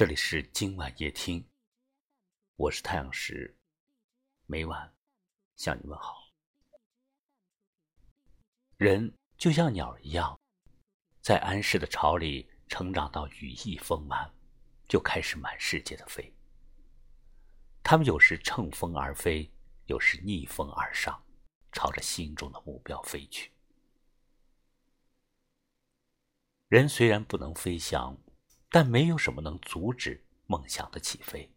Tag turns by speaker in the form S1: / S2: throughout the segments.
S1: 这里是今晚夜听，我是太阳石，每晚向你问好。人就像鸟一样，在安适的巢里成长到羽翼丰满，就开始满世界的飞。他们有时乘风而飞，有时逆风而上，朝着心中的目标飞去。人虽然不能飞翔。但没有什么能阻止梦想的起飞。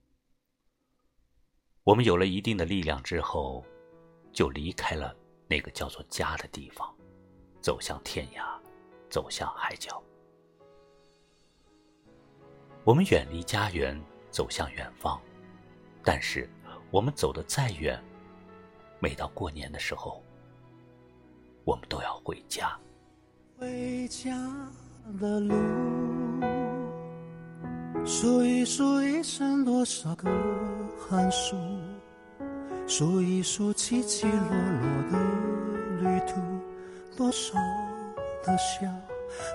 S1: 我们有了一定的力量之后，就离开了那个叫做家的地方，走向天涯，走向海角。我们远离家园，走向远方。但是，我们走得再远，每到过年的时候，我们都要回家。
S2: 回家的路。数一数一生多少个寒暑，数一数起起落落的旅途，多少的笑，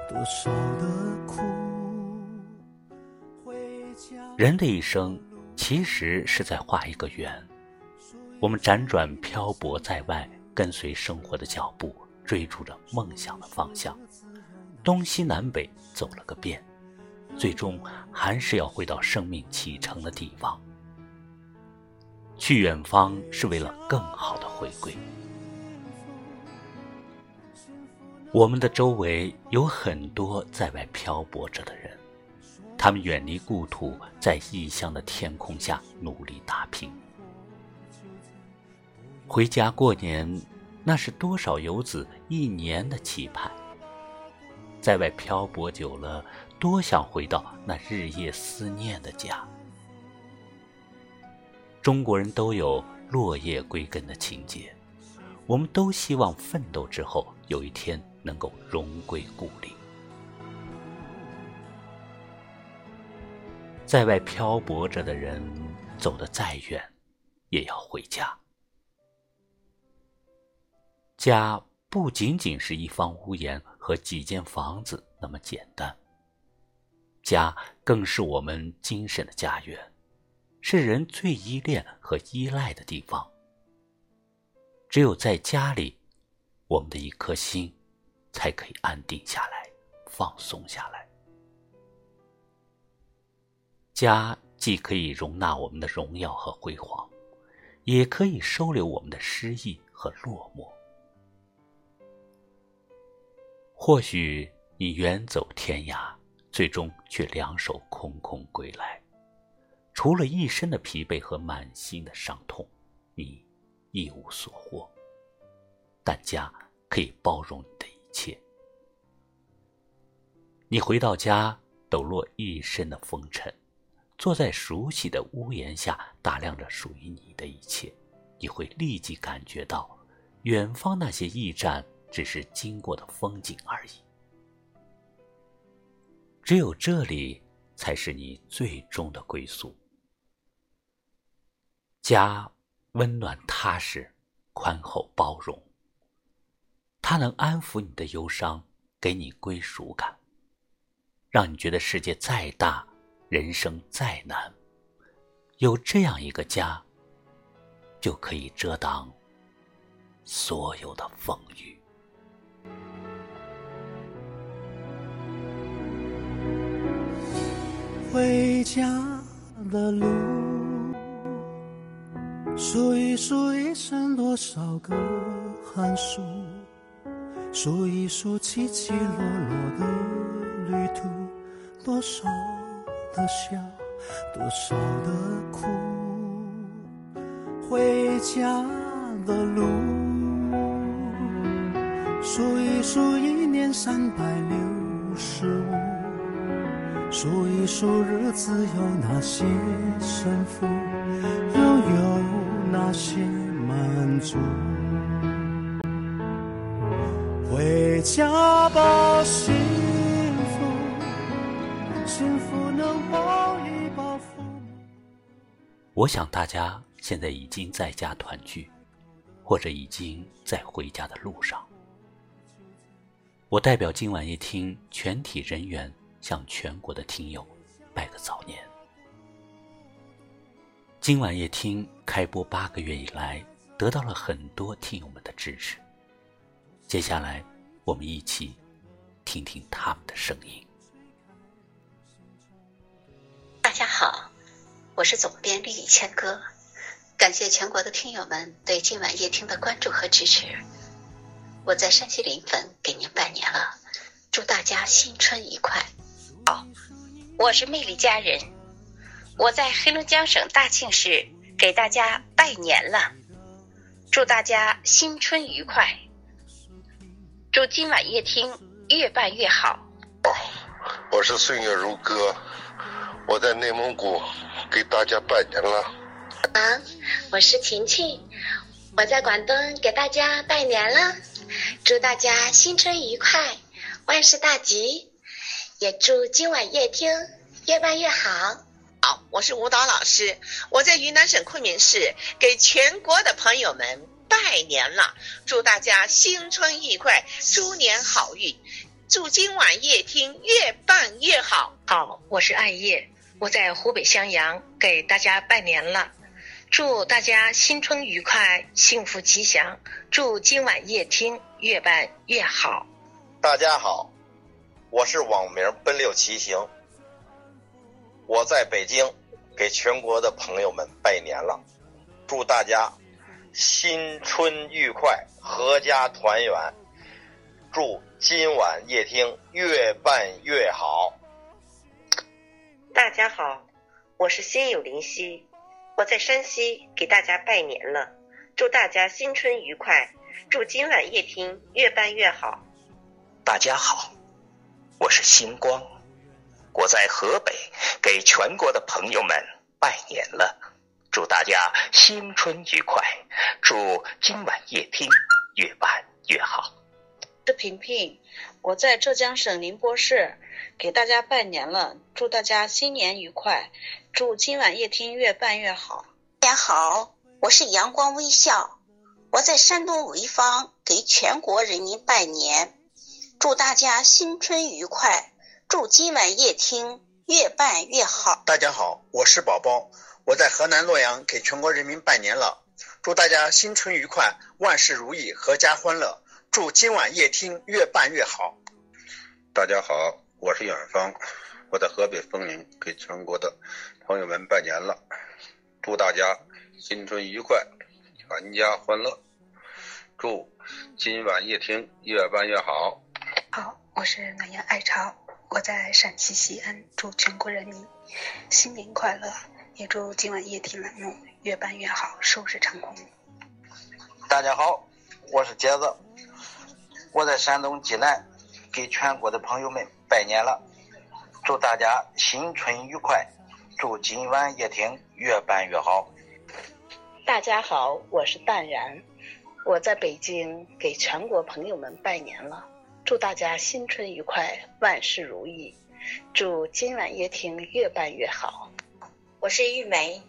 S2: 多少的苦。
S1: 人的一生其实是在画一个圆，我们辗转漂泊在外，跟随生活的脚步，追逐着梦想的方向，东西南北走了个遍。最终还是要回到生命启程的地方。去远方是为了更好的回归。我们的周围有很多在外漂泊着的人，他们远离故土，在异乡的天空下努力打拼。回家过年，那是多少游子一年的期盼。在外漂泊久了。多想回到那日夜思念的家。中国人都有落叶归根的情节，我们都希望奋斗之后有一天能够荣归故里。在外漂泊着的人，走得再远，也要回家。家不仅仅是一方屋檐和几间房子那么简单。家更是我们精神的家园，是人最依恋和依赖的地方。只有在家里，我们的一颗心才可以安定下来，放松下来。家既可以容纳我们的荣耀和辉煌，也可以收留我们的失意和落寞。或许你远走天涯。最终却两手空空归来，除了一身的疲惫和满心的伤痛，你一无所获。但家可以包容你的一切。你回到家，抖落一身的风尘，坐在熟悉的屋檐下，打量着属于你的一切，你会立即感觉到，远方那些驿站只是经过的风景而已。只有这里才是你最终的归宿。家温暖踏实，宽厚包容。它能安抚你的忧伤，给你归属感，让你觉得世界再大，人生再难，有这样一个家，就可以遮挡所有的风雨。
S2: 回家的路，数一数一生多少个寒暑，数一数起起落落的旅途，多少的笑，多少的苦。回家的路，数一数一年三百六十五。数一数日子有哪些胜负，又有哪些满足？回家吧，幸福，幸福能抱一抱父母。
S1: 我想大家现在已经在家团聚，或者已经在回家的路上。我代表今晚一听全体人员。向全国的听友拜个早年，今晚夜听开播八个月以来，得到了很多听友们的支持。接下来，我们一起听听他们的声音。
S3: 大家好，我是总编绿雨千歌，感谢全国的听友们对今晚夜听的关注和支持。我在山西临汾给您拜年了，祝大家新春愉快。好，我是魅力佳人，我在黑龙江省大庆市给大家拜年了，祝大家新春愉快，祝今晚夜听越办越好。
S4: 我是岁月如歌，我在内蒙古给大家拜年了。
S3: 啊，我是晴晴，我在广东给大家拜年了。祝大家新春愉快，万事大吉！也祝今晚夜听越办越好。
S5: 好，我是舞蹈老师，我在云南省昆明市给全国的朋友们拜年了，祝大家新春愉快，猪年好运！祝今晚夜听越办越好。
S6: 好，我是艾叶，我在湖北襄阳给大家拜年了。祝大家新春愉快，幸福吉祥！祝今晚夜听越办越好。
S7: 大家好，我是网名奔六骑行，我在北京给全国的朋友们拜年了，祝大家新春愉快，阖家团圆！祝今晚夜听越办越好。
S6: 大家好，我是心有灵犀。我在山西给大家拜年了，祝大家新春愉快，祝今晚夜听越办越好。
S8: 大家好，我是星光，我在河北给全国的朋友们拜年了，祝大家新春愉快，祝今晚夜听越办越好。
S9: 是平平，我在浙江省宁波市给大家拜年了，祝大家新年愉快。祝今晚夜听越办越好。
S3: 大家好，我是阳光微笑，我在山东潍坊给全国人民拜年，祝大家新春愉快，祝今晚夜听越办越好。
S10: 大家好，我是宝宝，我在河南洛阳给全国人民拜年了，祝大家新春愉快，万事如意，阖家欢乐。祝今晚夜听越办越好。
S11: 大家好，我是远方，我在河北丰宁给全国的。朋友们拜年了，祝大家新春愉快，全家欢乐。祝今晚夜听越办越好。
S12: 好，我是南阳爱超，我在陕西西安，祝全国人民新年快乐，也祝今晚夜听栏目越办越好，收视成功。
S13: 大家好，我是杰子，我在山东济南给全国的朋友们拜年了，祝大家新春愉快。祝今晚夜听越办越好。
S14: 大家好，我是淡然，我在北京给全国朋友们拜年了，祝大家新春愉快，万事如意。祝今晚夜听越办越好。
S3: 我是玉梅，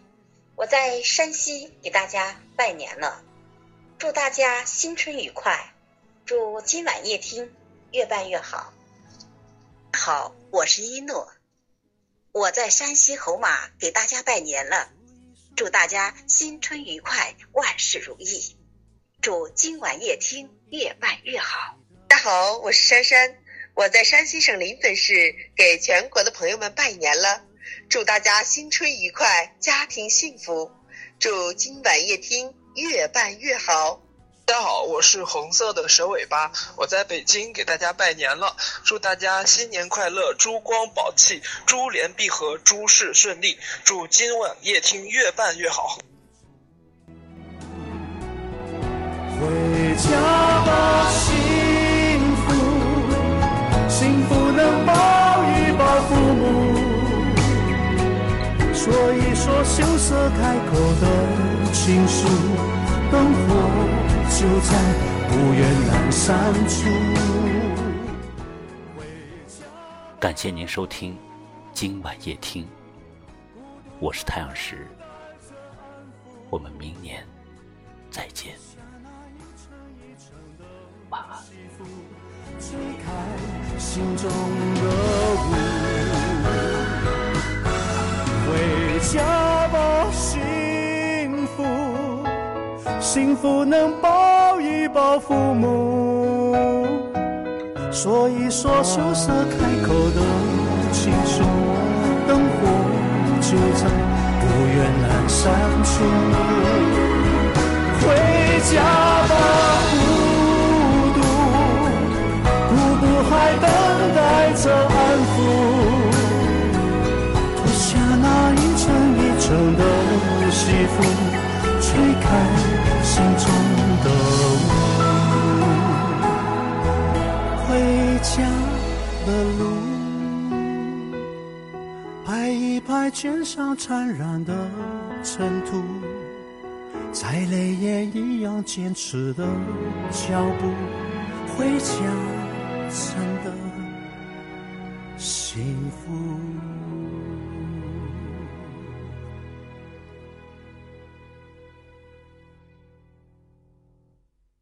S3: 我在山西给大家拜年了，祝大家新春愉快，祝今晚夜听越办越好。好，我是一诺。我在山西侯马给大家拜年了，祝大家新春愉快，万事如意。祝今晚夜听越办越好。
S5: 大家好，我是珊珊，我在山西省临汾市给全国的朋友们拜年了，祝大家新春愉快，家庭幸福。祝今晚夜听越办越好。
S15: 大家好，我是红色的蛇尾巴，我在北京给大家拜年了，祝大家新年快乐，珠光宝气，珠联璧合，诸事顺利，祝今晚夜听越办越好。
S2: 回家说羞涩开口的情书，灯火。就在不远阑珊处。
S1: 感谢您收听今晚夜听，我是太阳石，我们明年再见，晚安。吹开心中的雾，
S2: 回家幸福能抱一抱父母，说一说羞涩开口的情书，灯火就在不远阑珊处。回家吧，孤独，孤独还等待着安抚，脱下那一层一层的西服，吹开。心中的雾，回家的路，拍一拍肩上沾染的尘土，再累也一样坚持的脚步，回家真的幸福。